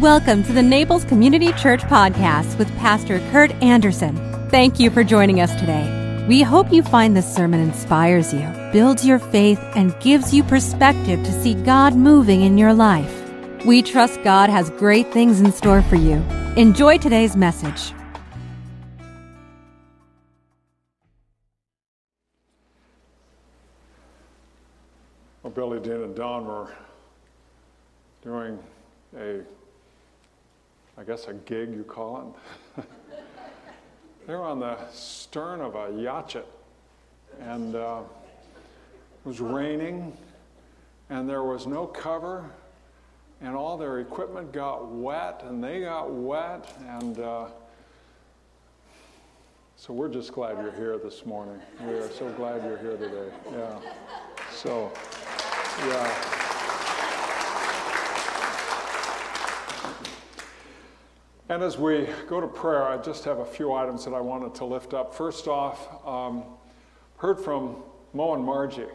Welcome to the Naples Community Church Podcast with Pastor Kurt Anderson. Thank you for joining us today. We hope you find this sermon inspires you, builds your faith, and gives you perspective to see God moving in your life. We trust God has great things in store for you. Enjoy today's message. Well, Billy Dean and Don were doing a, I guess, a gig, you call it. they were on the stern of a yacht, and uh, it was raining, and there was no cover, and all their equipment got wet, and they got wet, and uh, so we're just glad you're here this morning. We are so glad you're here today. Yeah. So. Yeah. And as we go to prayer, I just have a few items that I wanted to lift up. First off, um, heard from Mo and Margie,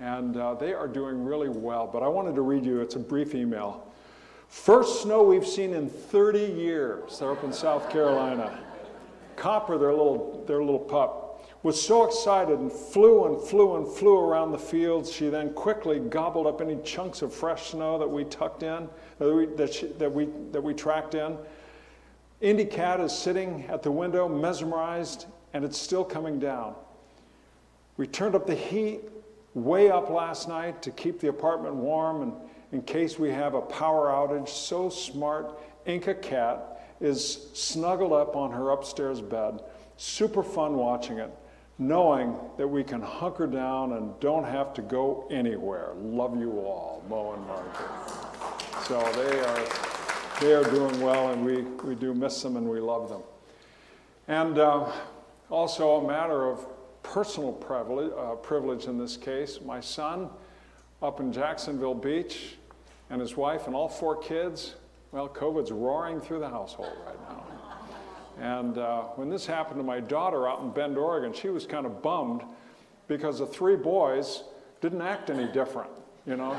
and uh, they are doing really well. But I wanted to read you, it's a brief email. First snow we've seen in 30 years. They're up in South Carolina. Copper, their little, their little pup, was so excited and flew and flew and flew around the fields. She then quickly gobbled up any chunks of fresh snow that we tucked in, that we, that, she, that we, that we tracked in. Indy Cat is sitting at the window, mesmerized, and it's still coming down. We turned up the heat way up last night to keep the apartment warm and in case we have a power outage. So smart, Inca Cat is snuggled up on her upstairs bed. Super fun watching it knowing that we can hunker down and don't have to go anywhere. Love you all, Mo and Margaret. So they are, they are doing well, and we, we do miss them and we love them. And uh, also a matter of personal privilege, uh, privilege in this case. My son up in Jacksonville Beach and his wife and all four kids, well, COVID's roaring through the household right now. And uh, when this happened to my daughter out in Bend, Oregon, she was kind of bummed because the three boys didn't act any different, you know?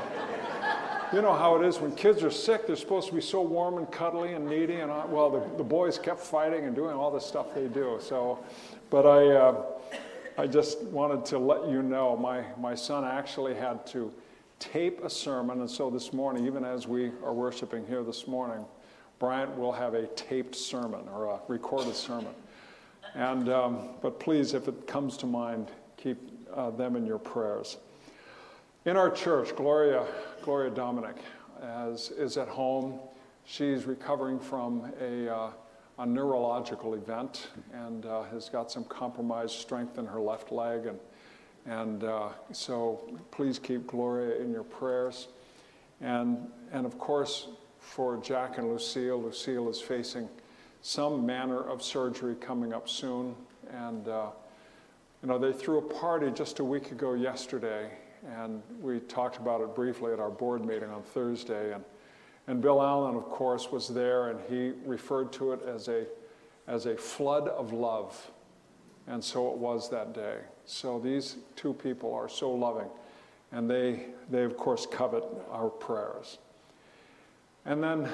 You know how it is when kids are sick, they're supposed to be so warm and cuddly and needy, and I, well, the, the boys kept fighting and doing all the stuff they do. So, but I, uh, I just wanted to let you know my, my son actually had to tape a sermon, and so this morning, even as we are worshiping here this morning, Bryant will have a taped sermon or a recorded sermon. And, um, but please, if it comes to mind, keep uh, them in your prayers. In our church, Gloria, Gloria Dominic as, is at home. She's recovering from a, uh, a neurological event and uh, has got some compromised strength in her left leg. And, and uh, so please keep Gloria in your prayers. And, and of course, for Jack and Lucille. Lucille is facing some manner of surgery coming up soon. And, uh, you know, they threw a party just a week ago yesterday, and we talked about it briefly at our board meeting on Thursday. And, and Bill Allen, of course, was there, and he referred to it as a, as a flood of love. And so it was that day. So these two people are so loving, and they, they of course, covet our prayers. And then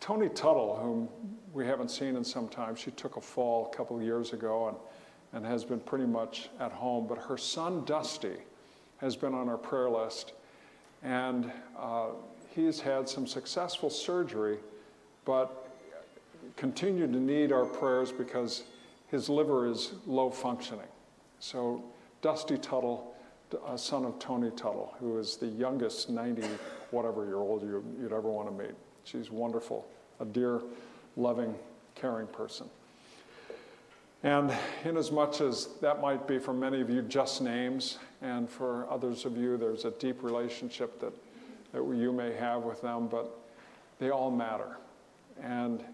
Tony Tuttle, whom we haven't seen in some time, she took a fall a couple of years ago and, and has been pretty much at home. But her son, Dusty, has been on our prayer list. And uh, he's had some successful surgery, but continued to need our prayers because his liver is low functioning. So, Dusty Tuttle, a son of Tony Tuttle, who is the youngest 90 whatever year old you, would ever want to meet. She's wonderful, a dear, loving, caring person. And inasmuch as that might be for many of you just names, and for others of you, there's a deep relationship that, that you may have with them, but they all matter. And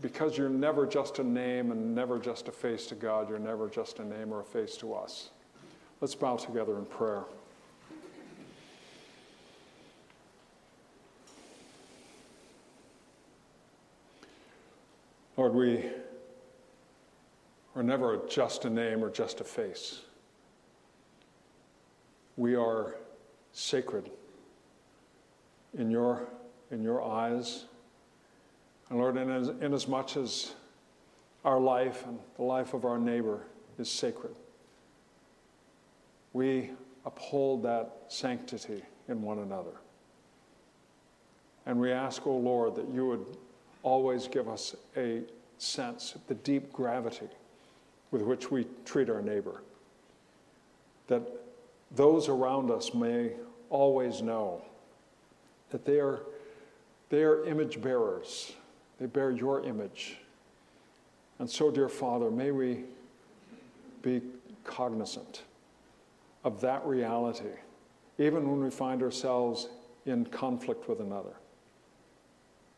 because you're never just a name and never just a face to God, you're never just a name or a face to us. Let's bow together in prayer. Lord, we are never just a name or just a face. We are sacred in your, in your eyes And Lord, in as, in as much as our life and the life of our neighbor is sacred, we uphold that sanctity in one another. And we ask, O oh Lord, that you would always give us a sense of the deep gravity with which we treat our neighbor. That those around us may always know that they are, they are image bearers, they bear your image. And so, dear Father, may we be cognizant of that reality, even when we find ourselves in conflict with another.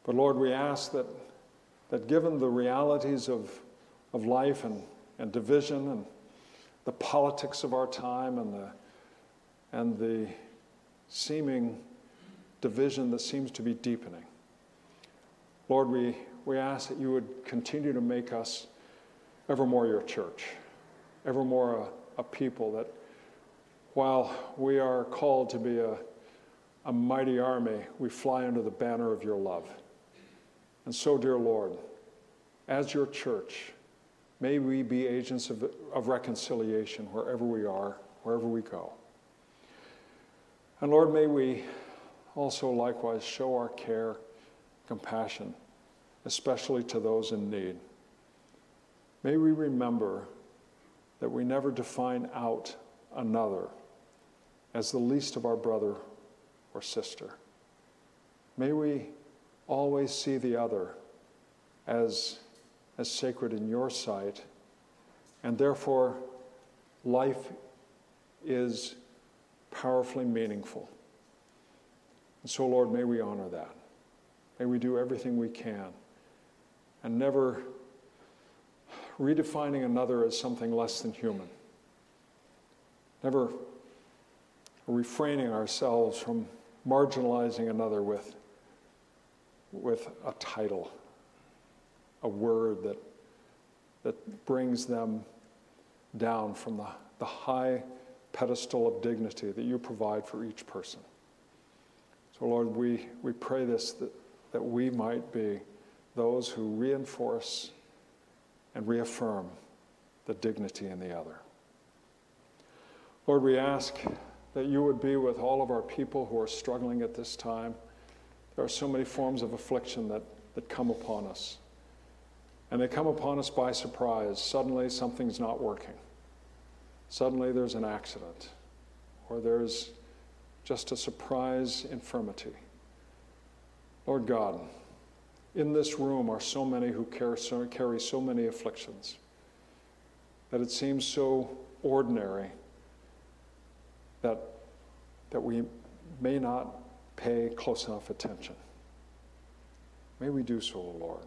But Lord, we ask that, that given the realities of, of life and, and division and the politics of our time and the, and the seeming division that seems to be deepening, Lord, we, we ask that you would continue to make us ever more your church, ever more a, a people that while we are called to be a, a mighty army, we fly under the banner of your love. And so, dear Lord, as your church, may we be agents of, of reconciliation wherever we are, wherever we go. And Lord, may we also likewise show our care, compassion, especially to those in need. May we remember that we never define out another as the least of our brother or sister. May we always see the other as, as sacred in your sight, and therefore life is powerfully meaningful. And so, Lord, may we honor that. May we do everything we can and never redefining another as something less than human. Never refraining ourselves from marginalizing another with, with a title, a word that, that brings them down from the, the high pedestal of dignity that you provide for each person. So, Lord, we, we pray this that, that we might be those who reinforce and reaffirm the dignity in the other. Lord, we ask that you would be with all of our people who are struggling at this time. There are so many forms of affliction that, that come upon us. And they come upon us by surprise. Suddenly, something's not working. Suddenly, there's an accident, or there's just a surprise infirmity. Lord God, in this room are so many who carry so many afflictions that it seems so ordinary that, that we may not pay close enough attention. May we do so, O Lord.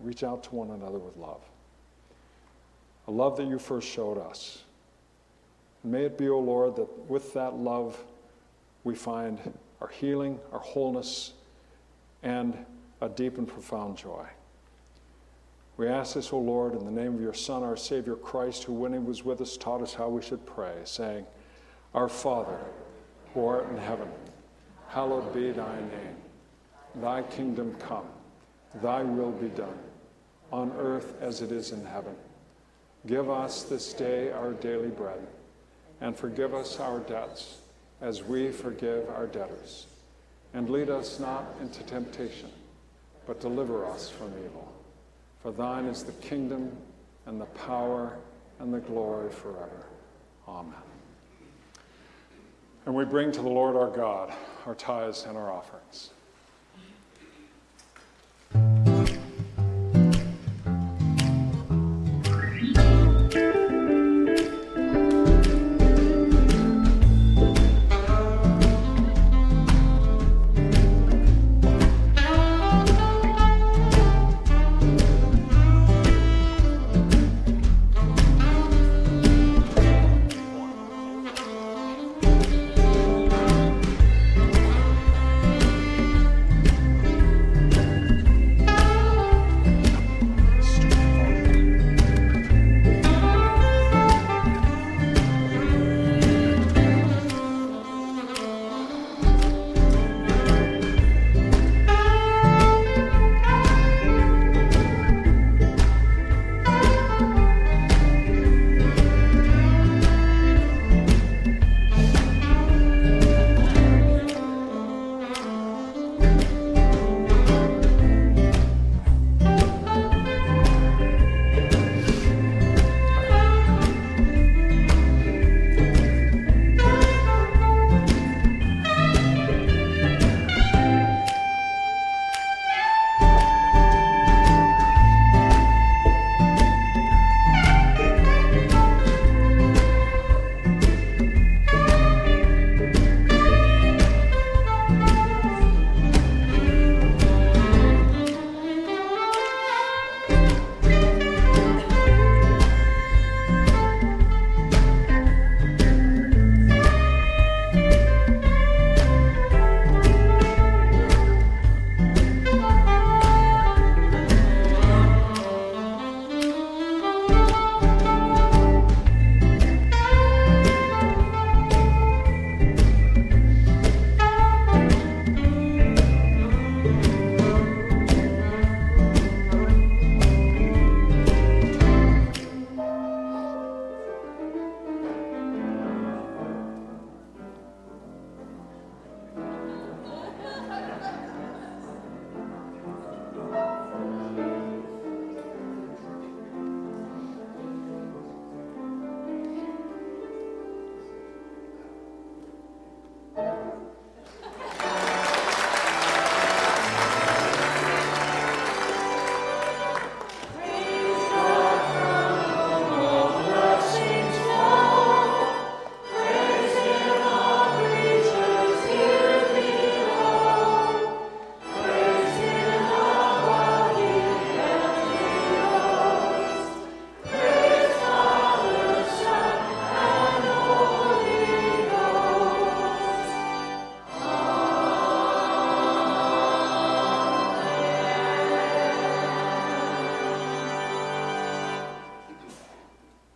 Reach out to one another with love. A love that you first showed us. May it be, O Lord, that with that love we find our healing, our wholeness, and a deep and profound joy. We ask this, O Lord, in the name of your Son, our Savior Christ, who, when he was with us, taught us how we should pray, saying, our Father, who art in heaven, hallowed be thy name. Thy kingdom come, thy will be done, on earth as it is in heaven. Give us this day our daily bread, and forgive us our debts as we forgive our debtors. And lead us not into temptation, but deliver us from evil. For thine is the kingdom, and the power, and the glory forever. Amen. And we bring to the Lord our God our tithes and our offerings.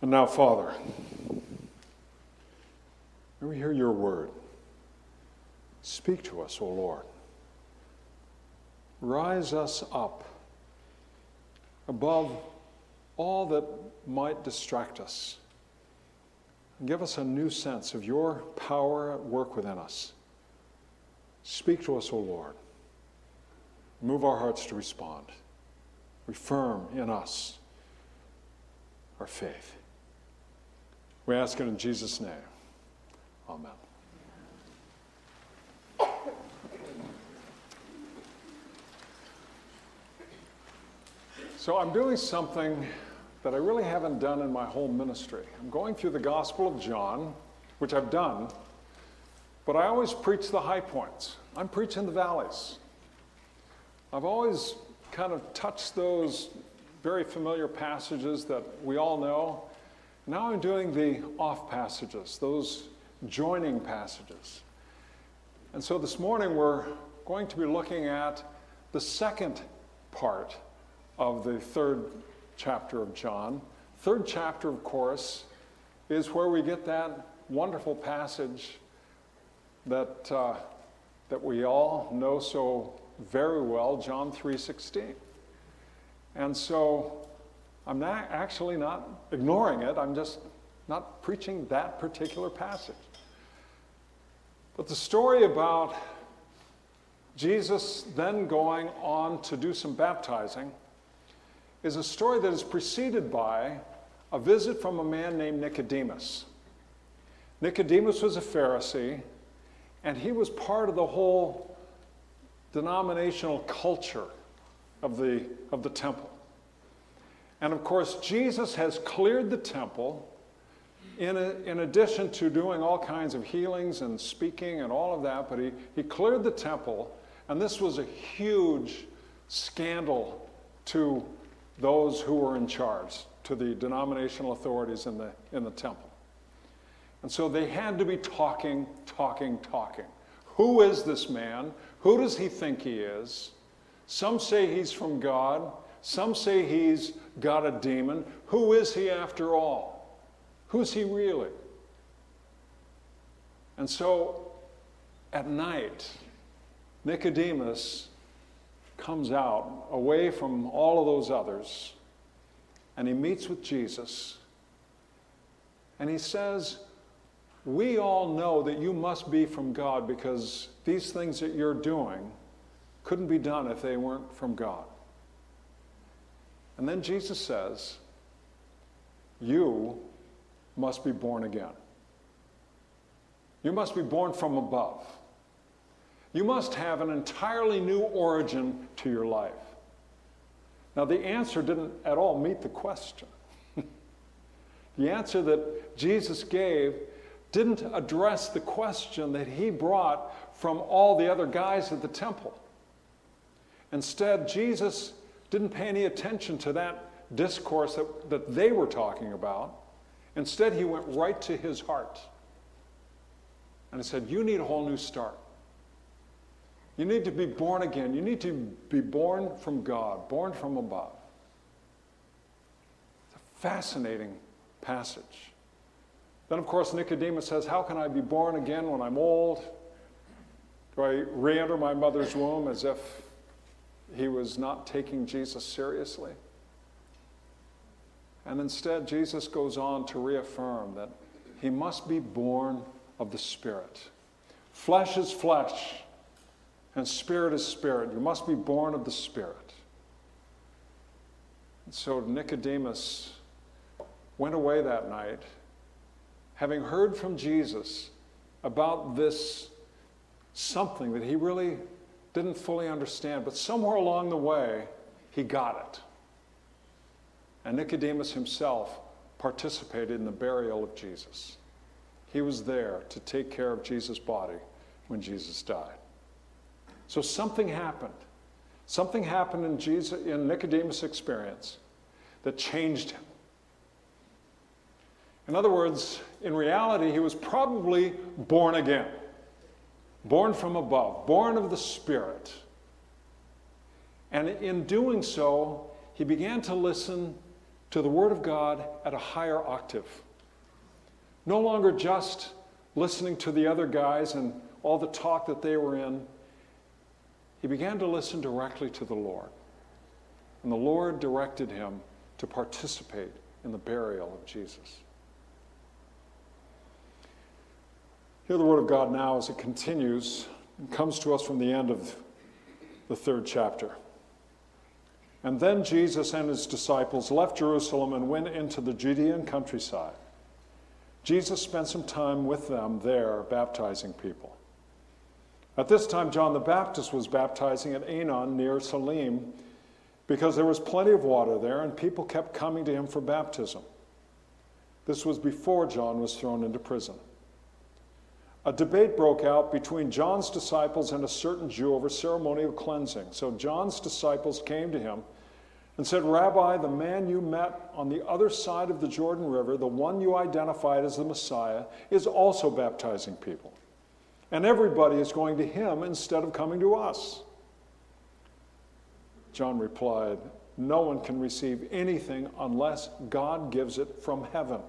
And now, Father, may we hear your word. Speak to us, O Lord. Rise us up above all that might distract us. Give us a new sense of your power at work within us. Speak to us, O Lord. Move our hearts to respond. Refirm in us our faith. We ask it in Jesus' name. Amen. So I'm doing something that I really haven't done in my whole ministry. I'm going through the Gospel of John, which I've done, but I always preach the high points. I'm preaching the valleys. I've always kind of touched those very familiar passages that we all know. Now I'm doing the off passages, those joining passages. And so this morning we're going to be looking at the second part of the third chapter of John. Third chapter, of course, is where we get that wonderful passage that, uh, that we all know so very well, John 3:16. And so I'm not actually not ignoring it, I'm just not preaching that particular passage. But the story about Jesus then going on to do some baptizing is a story that is preceded by a visit from a man named Nicodemus. Nicodemus was a Pharisee, and he was part of the whole denominational culture of the, of the temple. And of course, Jesus has cleared the temple in, a, in addition to doing all kinds of healings and speaking and all of that, but he, he cleared the temple, and this was a huge scandal to those who were in charge, to the denominational authorities in the, in the temple. And so they had to be talking, talking, talking. Who is this man? Who does he think he is? Some say he's from God. Some say he's got a demon. Who is he after all? Who's he really? And so at night, Nicodemus comes out away from all of those others and he meets with Jesus and he says, We all know that you must be from God because these things that you're doing couldn't be done if they weren't from God. And then Jesus says, You must be born again. You must be born from above. You must have an entirely new origin to your life. Now, the answer didn't at all meet the question. the answer that Jesus gave didn't address the question that he brought from all the other guys at the temple. Instead, Jesus didn't pay any attention to that discourse that, that they were talking about. Instead, he went right to his heart. And he said, You need a whole new start. You need to be born again. You need to be born from God, born from above. It's a fascinating passage. Then, of course, Nicodemus says, How can I be born again when I'm old? Do I re enter my mother's womb as if he was not taking Jesus seriously? And instead, Jesus goes on to reaffirm that he must be born of the Spirit. Flesh is flesh and spirit is spirit. You must be born of the Spirit. And so Nicodemus went away that night, having heard from Jesus about this something that he really didn't fully understand, but somewhere along the way, he got it. And Nicodemus himself participated in the burial of Jesus. He was there to take care of Jesus' body when Jesus died. So something happened. Something happened in, Jesus, in Nicodemus' experience that changed him. In other words, in reality, he was probably born again, born from above, born of the Spirit. And in doing so, he began to listen to the Word of God at a higher octave. No longer just listening to the other guys and all the talk that they were in. He began to listen directly to the Lord. And the Lord directed him to participate in the burial of Jesus. Hear the word of God now as it continues and comes to us from the end of the third chapter. And then Jesus and his disciples left Jerusalem and went into the Judean countryside. Jesus spent some time with them there, baptizing people. At this time, John the Baptist was baptizing at Aenon near Salim because there was plenty of water there and people kept coming to him for baptism. This was before John was thrown into prison. A debate broke out between John's disciples and a certain Jew over ceremonial cleansing. So John's disciples came to him and said, Rabbi, the man you met on the other side of the Jordan River, the one you identified as the Messiah, is also baptizing people. And everybody is going to him instead of coming to us. John replied, No one can receive anything unless God gives it from heaven.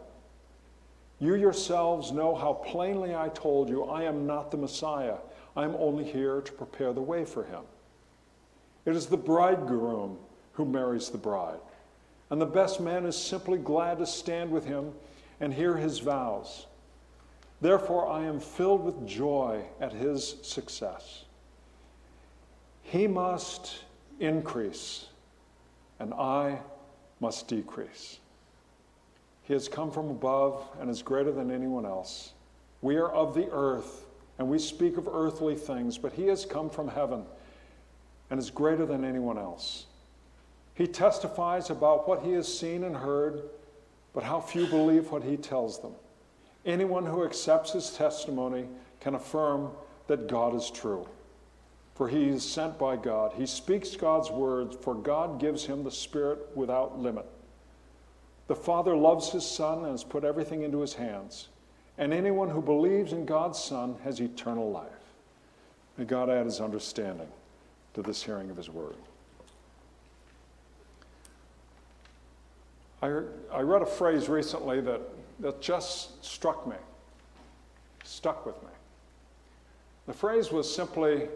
You yourselves know how plainly I told you I am not the Messiah. I am only here to prepare the way for him. It is the bridegroom who marries the bride. And the best man is simply glad to stand with him and hear his vows. Therefore, I am filled with joy at his success. He must increase, and I must decrease. He has come from above and is greater than anyone else. We are of the earth, and we speak of earthly things, but he has come from heaven and is greater than anyone else. He testifies about what he has seen and heard, but how few believe what he tells them. Anyone who accepts his testimony can affirm that God is true. For he is sent by God. He speaks God's words, for God gives him the Spirit without limit. The Father loves his Son and has put everything into his hands. And anyone who believes in God's Son has eternal life. May God add his understanding to this hearing of his word. I, I read a phrase recently that, that just struck me, stuck with me. The phrase was simply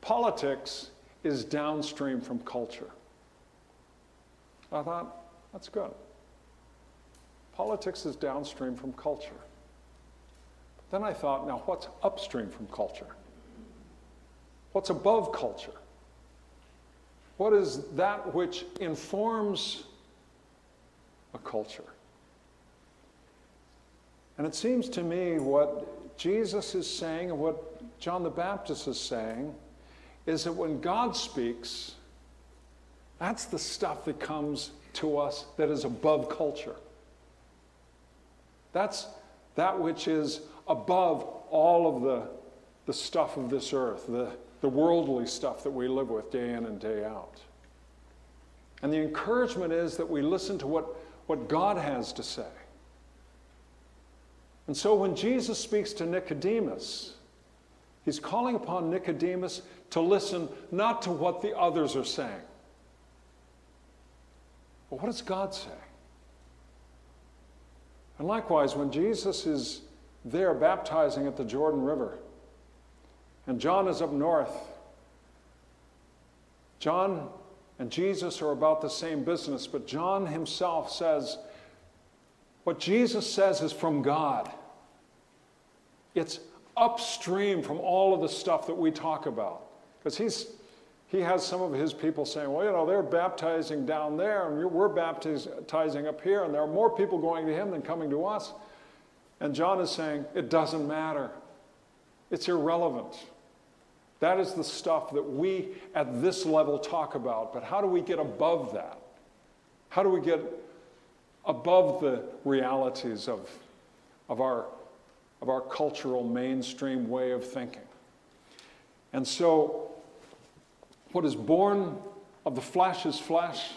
politics is downstream from culture. I thought, that's good. Politics is downstream from culture. Then I thought, now what's upstream from culture? What's above culture? What is that which informs a culture? And it seems to me what Jesus is saying and what John the Baptist is saying is that when God speaks, that's the stuff that comes to us that is above culture. That's that which is above all of the, the stuff of this earth, the, the worldly stuff that we live with day in and day out. And the encouragement is that we listen to what, what God has to say. And so when Jesus speaks to Nicodemus, he's calling upon Nicodemus to listen not to what the others are saying, but what does God say? And likewise, when Jesus is there baptizing at the Jordan River, and John is up north, John and Jesus are about the same business, but John himself says, what Jesus says is from God. It's upstream from all of the stuff that we talk about. Because he's he has some of his people saying, well, you know, they're baptizing down there and we're baptizing up here, and there are more people going to him than coming to us. And John is saying, it doesn't matter. It's irrelevant. That is the stuff that we at this level talk about. But how do we get above that? How do we get above the realities of, of, our, of our cultural mainstream way of thinking? And so what is born of the flesh is flesh.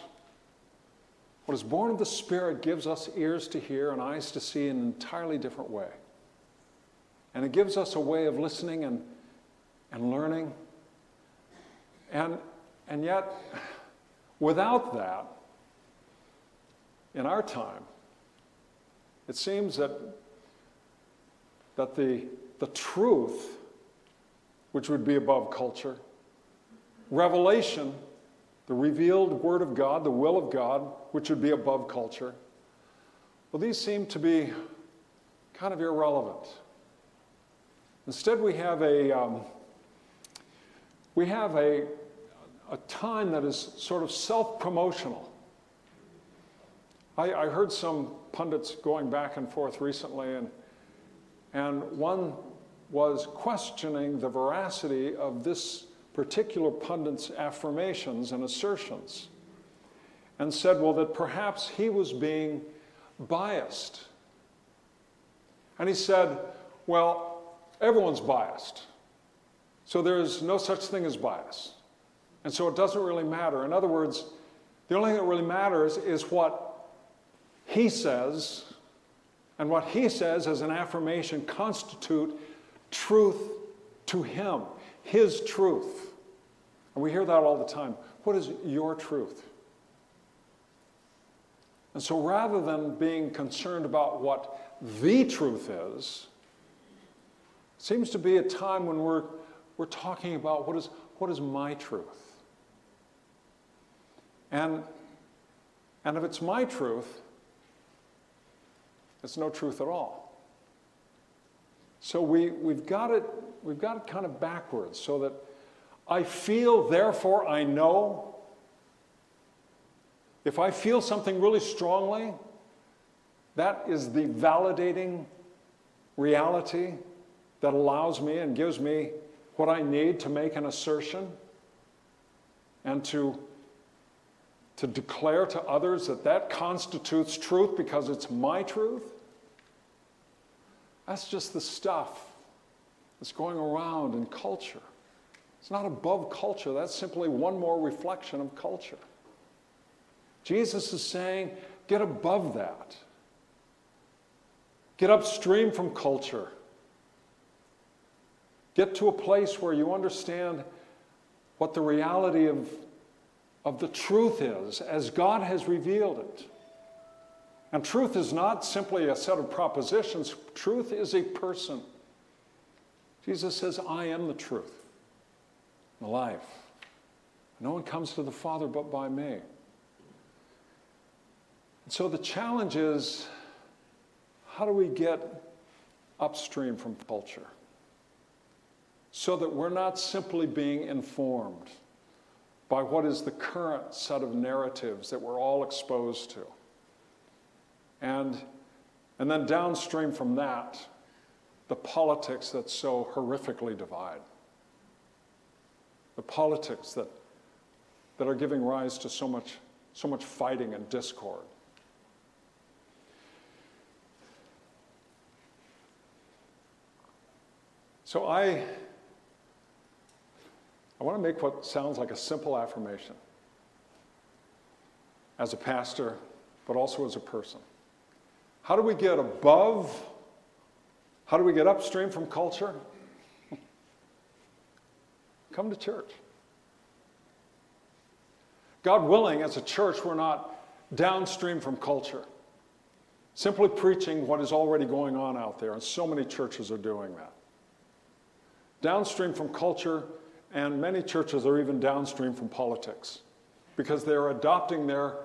What is born of the Spirit gives us ears to hear and eyes to see in an entirely different way. And it gives us a way of listening and, and learning. And, and yet, without that, in our time, it seems that, that the, the truth, which would be above culture, revelation, the revealed Word of God, the will of God, which would be above culture, well, these seem to be kind of irrelevant. Instead, we have a, um, we have a, a time that is sort of self promotional. I, I, heard some pundits going back and forth recently, and, and one was questioning the veracity of this particular pundit's affirmations and assertions, and said, well, that perhaps he was being biased. And he said, well, everyone's biased. So there's no such thing as bias. And so it doesn't really matter. In other words, the only thing that really matters is what he says, and what he says as an affirmation constitute truth to him, his truth. And we hear that all the time. What is your truth? And so rather than being concerned about what the truth is, seems to be a time when we're, we're talking about what is, what is my truth? And, and if it's my truth, it's no truth at all. So we, we've, got it, we've got it kind of backwards so that I feel, therefore I know, if I feel something really strongly, that is the validating reality that allows me and gives me what I need to make an assertion and to, to declare to others that that constitutes truth because it's my truth. That's just the stuff that's going around in culture. It's not above culture, that's simply one more reflection of culture. Jesus is saying, get above that. Get upstream from culture. Get to a place where you understand what the reality of, of the truth is as God has revealed it. And truth is not simply a set of propositions, truth is a person. Jesus says, I am the truth, the life. No one comes to the Father but by me. And So the challenge is how do we get upstream from culture so that we're not simply being informed by what is the current set of narratives that we're all exposed to? And, and then downstream from that, the politics that so horrifically divide. The politics that, that are giving rise to so much, so much fighting and discord. So I, I want to make what sounds like a simple affirmation as a pastor, but also as a person. How do we get above? How do we get upstream from culture? Come to church. God willing, as a church, we're not downstream from culture, simply preaching what is already going on out there, and so many churches are doing that downstream from culture, and many churches are even downstream from politics because they're adopting their,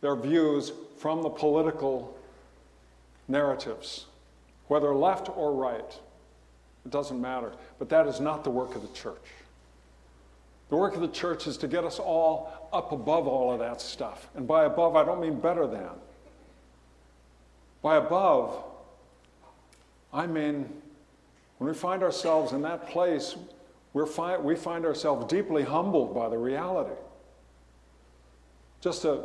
their views from the political narratives, whether left or right. It doesn't matter. But that is not the work of the church. The work of the church is to get us all up above all of that stuff. And by above, I don't mean better than. By above, I mean when we find ourselves in that place, we fi- we find ourselves deeply humbled by the reality. Just a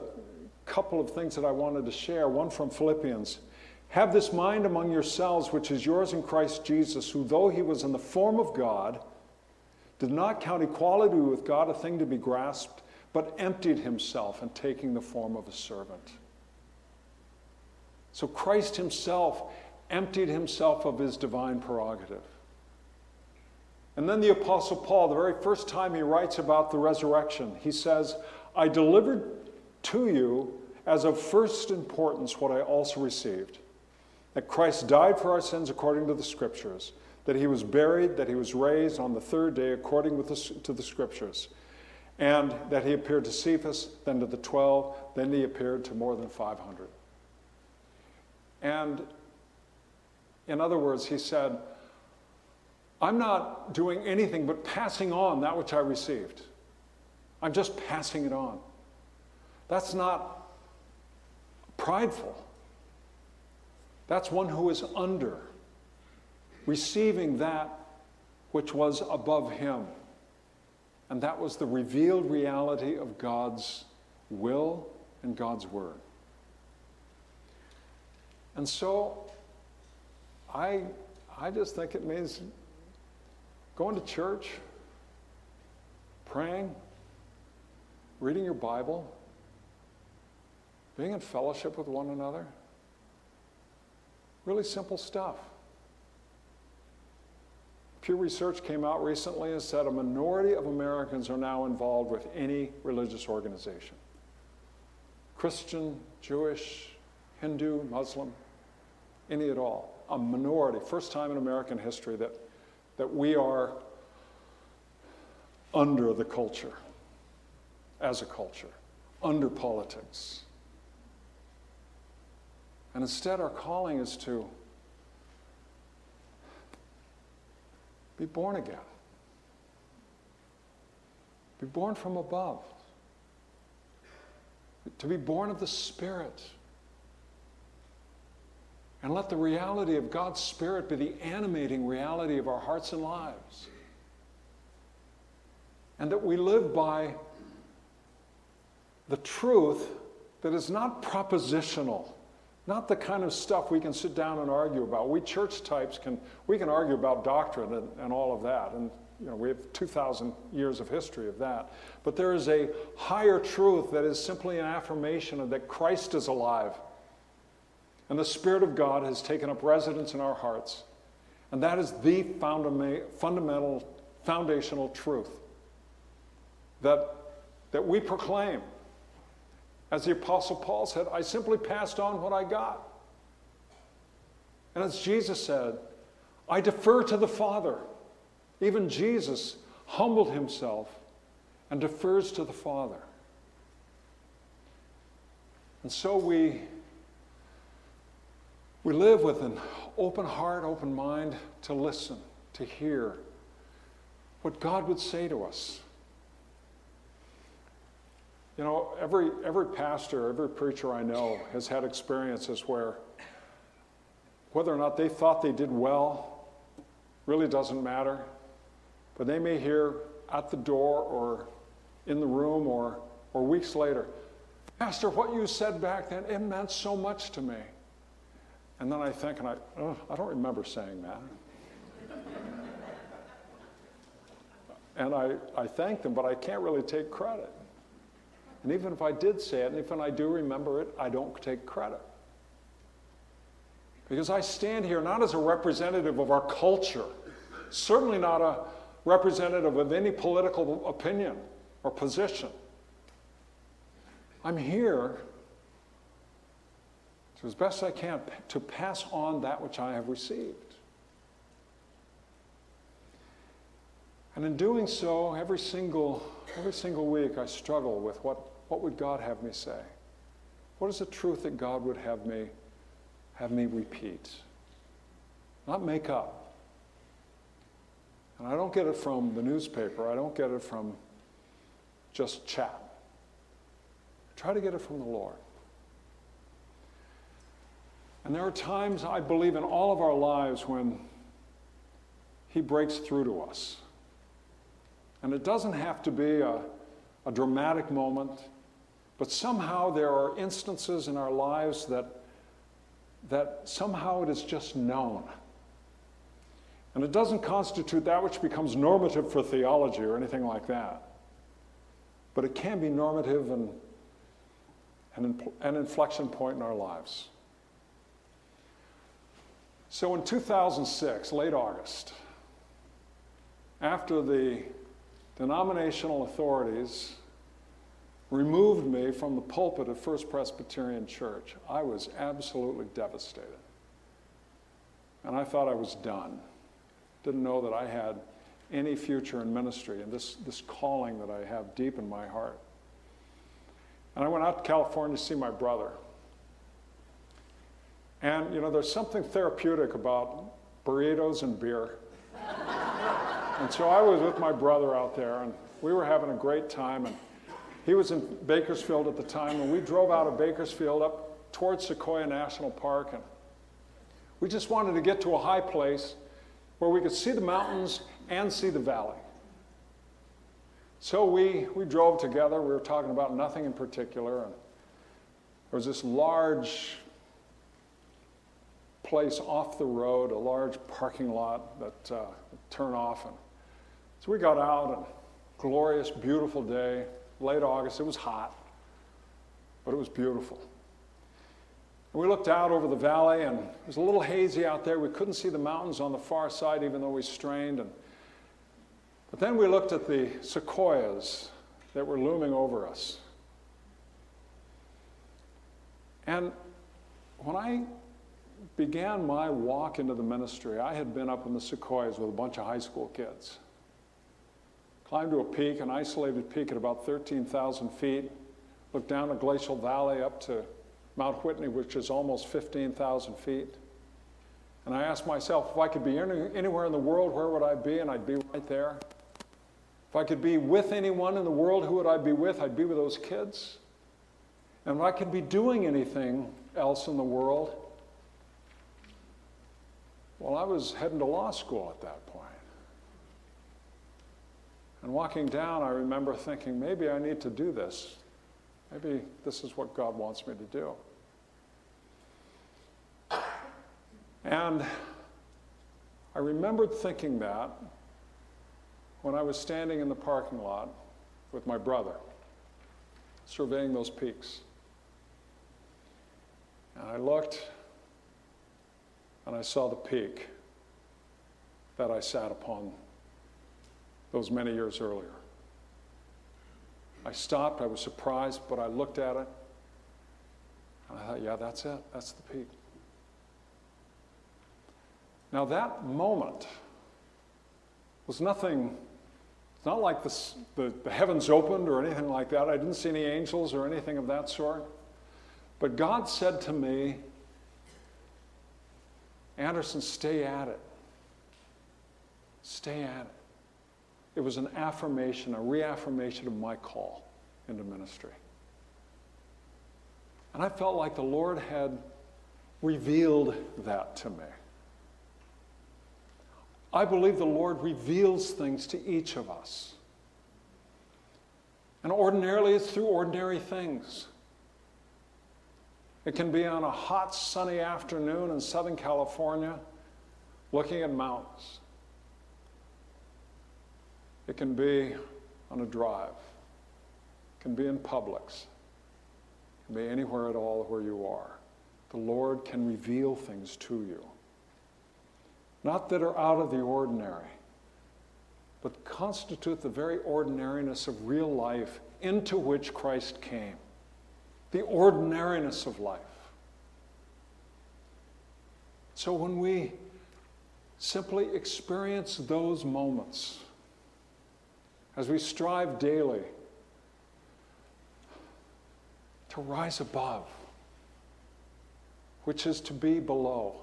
couple of things that I wanted to share. One from Philippians. Have this mind among yourselves, which is yours in Christ Jesus, who, though he was in the form of God, did not count equality with God a thing to be grasped, but emptied himself and taking the form of a servant. So Christ himself emptied himself of his divine prerogative. And then the Apostle Paul, the very first time he writes about the resurrection, he says, I delivered to you as of first importance what I also received that Christ died for our sins according to the Scriptures, that he was buried, that he was raised on the third day according the, to the Scriptures, and that he appeared to Cephas, then to the twelve, then he appeared to more than 500. And in other words, he said, I'm not doing anything but passing on that which I received. I'm just passing it on. That's not prideful. That's one who is under, receiving that which was above him. And that was the revealed reality of God's will and God's word. And so I, I just think it means going to church, praying, reading your Bible, being in fellowship with one another. Really simple stuff. Pew Research came out recently and said a minority of Americans are now involved with any religious organization Christian, Jewish, Hindu, Muslim, any at all. A minority, first time in American history that, that we are under the culture, as a culture, under politics. And instead, our calling is to be born again, be born from above, to be born of the Spirit. And let the reality of God's Spirit be the animating reality of our hearts and lives. And that we live by the truth that is not propositional not the kind of stuff we can sit down and argue about. We church types can, we can argue about doctrine and, and all of that. And you know, we have 2,000 years of history of that. But there is a higher truth that is simply an affirmation of that Christ is alive. And the Spirit of God has taken up residence in our hearts. And that is the fundamental, foundational truth that, that we proclaim. As the Apostle Paul said, I simply passed on what I got. And as Jesus said, I defer to the Father. Even Jesus humbled himself and defers to the Father. And so we, we live with an open heart, open mind to listen, to hear what God would say to us. You know, every, every pastor, every preacher I know has had experiences where whether or not they thought they did well really doesn't matter. But they may hear at the door or in the room or, or weeks later, Pastor, what you said back then, it meant so much to me. And then I think, and I, oh, I don't remember saying that. and I, I thank them, but I can't really take credit. And even if I did say it, and even if I do remember it, I don't take credit. Because I stand here not as a representative of our culture, certainly not a representative of any political opinion or position. I'm here to, as best I can, to pass on that which I have received. And in doing so, every single, every single week I struggle with what what would God have me say? What is the truth that God would have me have me repeat? Not make up. And I don't get it from the newspaper. I don't get it from just chat. I try to get it from the Lord. And there are times, I believe, in all of our lives when He breaks through to us. And it doesn't have to be a, a dramatic moment. But somehow there are instances in our lives that, that somehow it is just known. And it doesn't constitute that which becomes normative for theology or anything like that. But it can be normative and, and an inflection point in our lives. So in 2006, late August, after the denominational authorities removed me from the pulpit of First Presbyterian Church, I was absolutely devastated. And I thought I was done. Didn't know that I had any future in ministry and this, this calling that I have deep in my heart. And I went out to California to see my brother. And, you know, there's something therapeutic about burritos and beer. and so I was with my brother out there, and we were having a great time. And he was in Bakersfield at the time, and we drove out of Bakersfield up towards Sequoia National Park. And we just wanted to get to a high place where we could see the mountains and see the valley. So we, we drove together. We were talking about nothing in particular. And there was this large place off the road, a large parking lot that uh, turn off. And so we got out, and glorious, beautiful day, late August. It was hot, but it was beautiful. And we looked out over the valley, and it was a little hazy out there. We couldn't see the mountains on the far side, even though we strained. And but then we looked at the sequoias that were looming over us. And when I began my walk into the ministry, I had been up in the sequoias with a bunch of high school kids. Climbed to a peak, an isolated peak at about 13,000 feet, looked down a glacial valley up to Mount Whitney, which is almost 15,000 feet. And I asked myself, if I could be any, anywhere in the world, where would I be? And I'd be right there. If I could be with anyone in the world, who would I be with? I'd be with those kids. And if I could be doing anything else in the world, well, I was heading to law school at that point. And walking down, I remember thinking, maybe I need to do this. Maybe this is what God wants me to do. And I remembered thinking that when I was standing in the parking lot with my brother, surveying those peaks. And I looked and I saw the peak that I sat upon those many years earlier. I stopped, I was surprised, but I looked at it and I thought, yeah, that's it, that's the peak. Now, that moment was nothing it's not like the, the, the heavens opened or anything like that. I didn't see any angels or anything of that sort. But God said to me, Anderson, stay at it. Stay at it. It was an affirmation, a reaffirmation of my call into ministry. And I felt like the Lord had revealed that to me. I believe the Lord reveals things to each of us. And ordinarily, it's through ordinary things. It can be on a hot, sunny afternoon in Southern California looking at mountains. It can be on a drive. It can be in Publix. It can be anywhere at all where you are. The Lord can reveal things to you not that are out of the ordinary, but constitute the very ordinariness of real life into which Christ came. The ordinariness of life. So when we simply experience those moments, as we strive daily to rise above, which is to be below,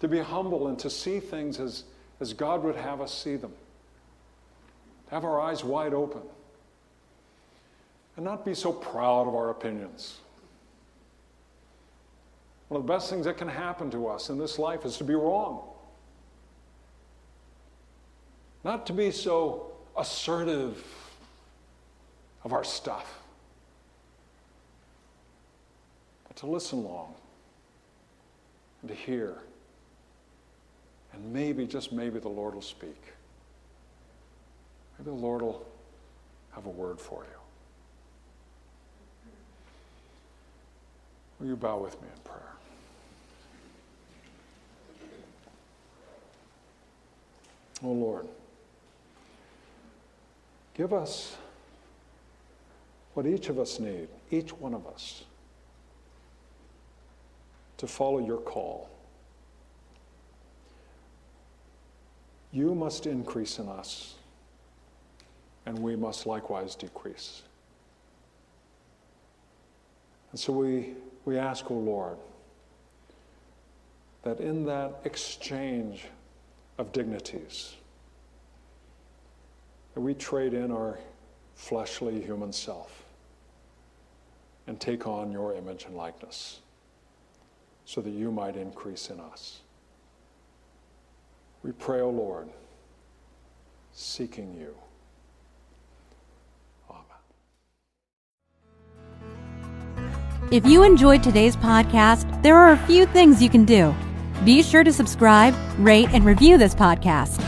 to be humble and to see things as, as God would have us see them, to have our eyes wide open, and not be so proud of our opinions. One of the best things that can happen to us in this life is to be wrong. Not to be so assertive of our stuff, but to listen long and to hear and maybe, just maybe, the Lord will speak. Maybe the Lord will have a word for you. Will you bow with me in prayer? Oh Lord, give us what each of us need, each one of us, to follow your call. You must increase in us, and we must likewise decrease. And so we, we ask, O oh Lord, that in that exchange of dignities, that we trade in our fleshly human self and take on your image and likeness so that you might increase in us. We pray, O oh Lord, seeking you. If you enjoyed today's podcast, there are a few things you can do. Be sure to subscribe, rate, and review this podcast.